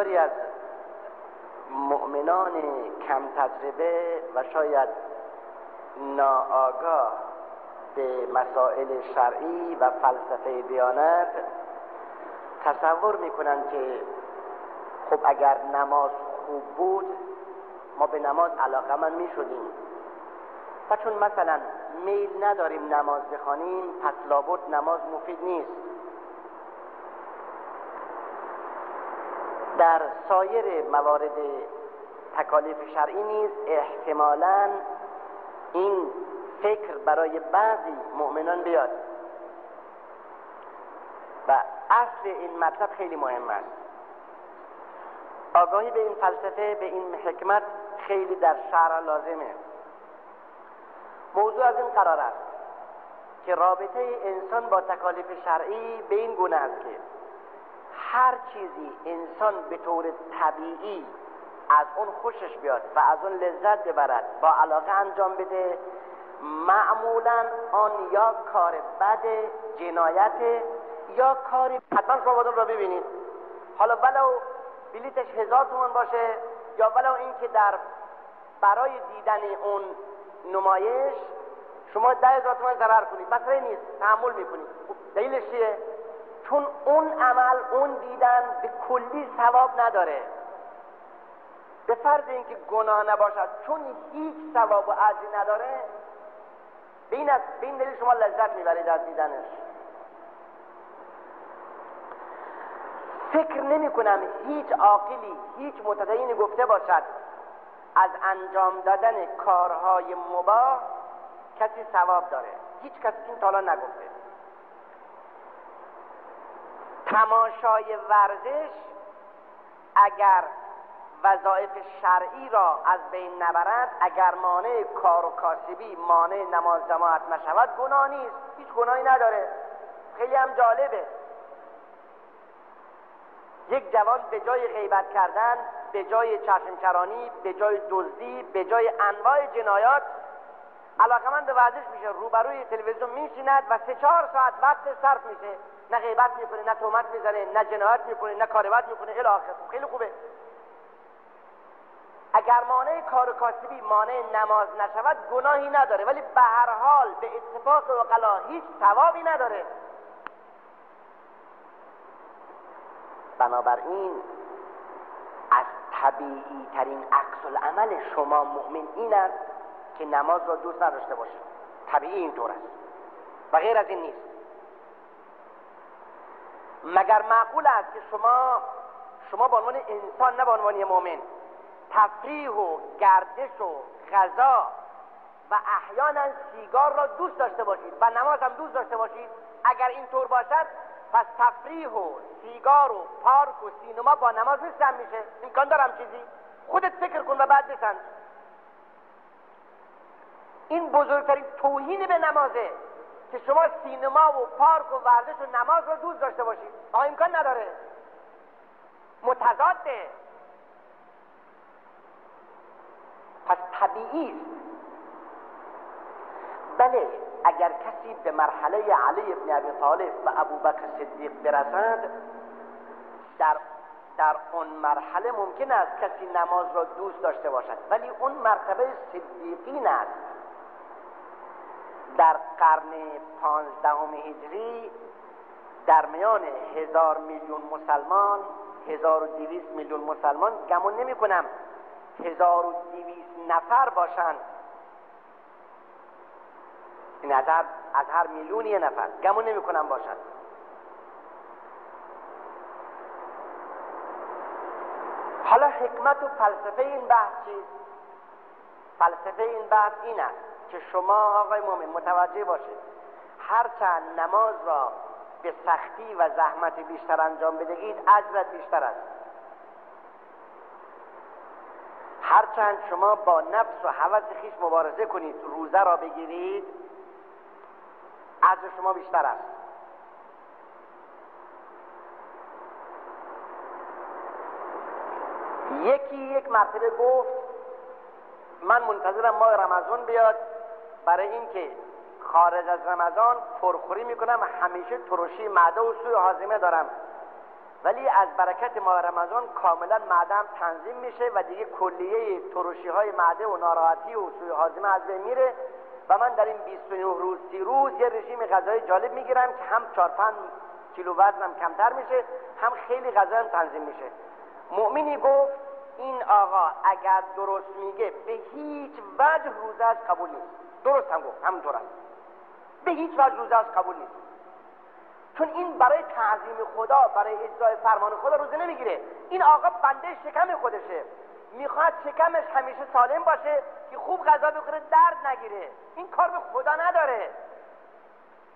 بسیاری از مؤمنان کم تجربه و شاید ناآگاه به مسائل شرعی و فلسفه دیانت تصور می‌کنند که خب اگر نماز خوب بود ما به نماز علاقه من می‌شدیم. و چون مثلا میل نداریم نماز بخوانیم پس لابد نماز مفید نیست. در سایر موارد تکالیف شرعی نیز احتمالا این فکر برای بعضی مؤمنان بیاد. و اصل این مطلب خیلی مهم است. آگاهی به این فلسفه به این حکمت خیلی در شرع لازمه. موضوع از این قرار است که رابطه انسان با تکالیف شرعی به این گونه است که هر چیزی انسان به طور طبیعی از اون خوشش بیاد و از اون لذت ببرد با علاقه انجام بده معمولا آن یا کار بد جنایت یا کاری حتما شما رو ببینید. حالا ولو بلیتش هزار تومان باشه یا ولو اینکه در برای دیدن اون نمایش شما ده هزار تومان ضرر کنید. مسئله نیست تحمل می‌کنید. خب، دلیلش چیه؟ چون اون عمل اون دیدن به کلی ثواب نداره. به فرض اینکه گناه نباشد چون هیچ ثواب و اجری نداره به این, به این دلیل شما لذت می‌برید از دیدنش. فکر نمی کنم هیچ عاقلی هیچ متدینی گفته باشد از انجام دادن کارهای مباه کسی ثواب داره. هیچ کسی این تالا نگفته. تماشای ورزش اگر وظایف شرعی را از بین نبرد اگر مانع کار و کاسبی مانع نماز جماعت نشود گناه نیست هیچ گناهی نداره. خیلی هم جالبه. یک جوان به جای غیبت کردن به جای چشمچرانی به جای دزدی به جای انواع جنایات علاقمند به ورزش میشه روبروی تلویزیون میشیند و سه چهار ساعت وقت صرف میشه. نه غیبت می‌کنه نه تومت می‌زنه نه جنایت می‌کنه نه کاربت می‌کنه. الی خیلی خوبه. اگر مانع کار و کاسبی مانع نماز نشود گناهی نداره. ولی به هر حال به اتفاق وقلا هیچ ثوابی نداره. بنابراین از طبیعی ترین عکس العمل شما مؤمن این است که نماز را دوست نداشته باشید طبیعی اینطور است. و غیر از این نیست. مگر معقول است که شما شما به عنوان انسان نه به عنوان مؤمن تفریح و گردش و غذا و احیانا سیگار را دوست داشته باشید و نماز هم دوست داشته باشید اگر اینطور باشد پس تفریح و سیگار و پارک و سینما با نماز نیستم میشه. امکان دارم چیزی؟ خودت فکر کن و بعد بسنج. این بزرگترین توهین به نمازه که شما سینما و پارک و ورزش و نماز رو دوست داشته باشید. آه امکان نداره. متضاده پس طبیعی بله اگر کسی به مرحله علی ابن ابی طالب و ابوبکر صدیق برسد در در اون مرحله ممکن است کسی نماز را دوست داشته باشد. ولی اون مرتبه صدیقین است. در قرن پانزدهم هجری در میان هزار میلیون مسلمان هزار و دیویس میلیون مسلمان گمون نمی کنم. هزار و دیویس نفر باشند این از هر, از هر میلیون یه نفر گمون نمی کنم باشند حالا حکمت و فلسفه این بحث چیست؟ فلسفه این بحث این است. که شما آقای مومن متوجه باشید هرچند نماز را به سختی و زحمت بیشتر انجام بدهید اجرت بیشتر است. هرچند شما با نفس و حوث خیش مبارزه کنید روزه را بگیرید از شما بیشتر است. یکی یک مرتبه گفت من منتظرم ماه رمضان بیاد. برای اینکه خارج از رمضان پرخوری می‌کنم همیشه ترشی معده و سوی حازمه دارم. ولی از برکت ماه رمضان کاملا معدم تنظیم میشه و دیگه کلیه ترشی های معده و ناراحتی و سوی حازمه از بین میره و من در این 29 روز سی روز یه رژیم غذایی جالب می‌گیرم که هم 4 5 کیلو وزنم کمتر میشه هم خیلی غذایم تنظیم میشه. مؤمنی گفت این آقا اگر درست میگه به هیچ وجه روزش قبول نیست. درست هم گفت همونطور است به هیچ وجه روزش قبول نیست. چون این برای تعظیم خدا برای اجرای فرمان خدا روزه نمی‌گیره. این آقا بنده شکم خودشه. می‌خواد شکمش همیشه سالم باشه که خوب غذا بخوره درد نگیره. این کار به خدا نداره.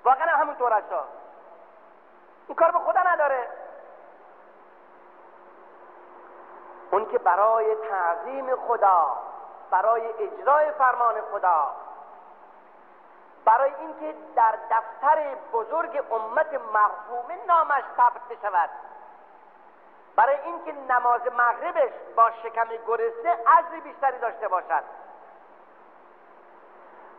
واقعا همون طور این کار به خدا نداره. اون که برای تعظیم خدا برای اجرای فرمان خدا برای اینکه در دفتر بزرگ امت مرحومه نامش ثبت بشود. برای اینکه نماز مغربش با شکم گرسنه عزری بیشتری داشته باشد.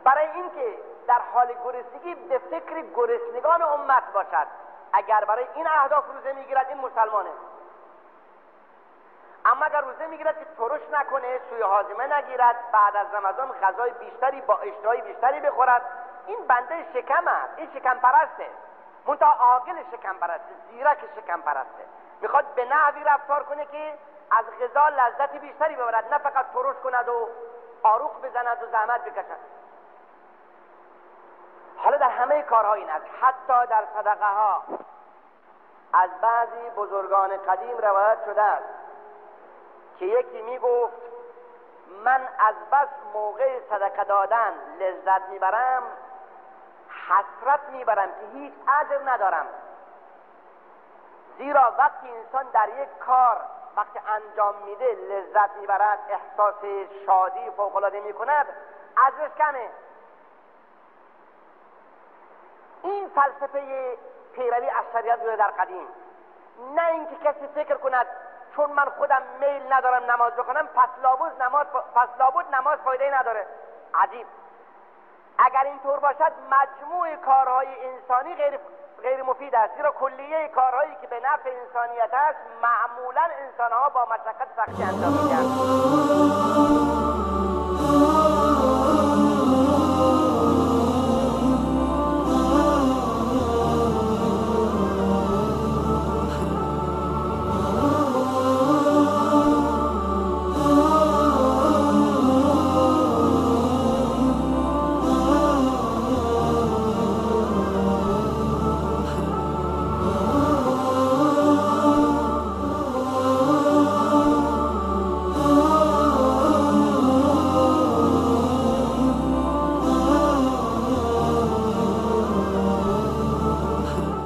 برای اینکه در حال گرسنگی به فکر گرسنگان امت باشد. اگر برای این اهداف روزه می‌گیرد این مسلمانه. اما اگر روزه می‌گیرد که ترش نکنه سوی حازمه نگیرد بعد از رمضان غذای بیشتری با اشتهای بیشتری بخورد. این بنده شکم است این شکم پرسته منتها عاقل شکم پرسته زیرک شکم پرسته می‌خواد به نحوی رفتار کنه که از غذا لذت بیشتری ببرد. نه فقط ترش کند و آروخ بزند و زحمت بکشد. حالا در همه کارها این است حتی در صدقه ها از بعضی بزرگان قدیم روایت شده است که یکی می‌گفت من از بس موقع صدقه دادن لذت می‌برم حسرت می‌برم که هیچ اجر ندارم. زیرا وقتی انسان در یک کار وقتی انجام میده لذت می‌برد احساس شادی فوقالعاده می‌کند ازش کمه. این فلسفه پیروی از شریعت بوده در قدیم. نه اینکه کسی فکر کند چون من خودم میل ندارم نماز بخونم پس لابد نماز پس لابد نماز فایده نداره. عجیب. اگر اینطور باشد مجموع کارهای انسانی غیر غیر مفید است. زیرا کلیه کارهایی که به نفع انسانیت است معمولا انسانها با مشقت سختی انجام میدن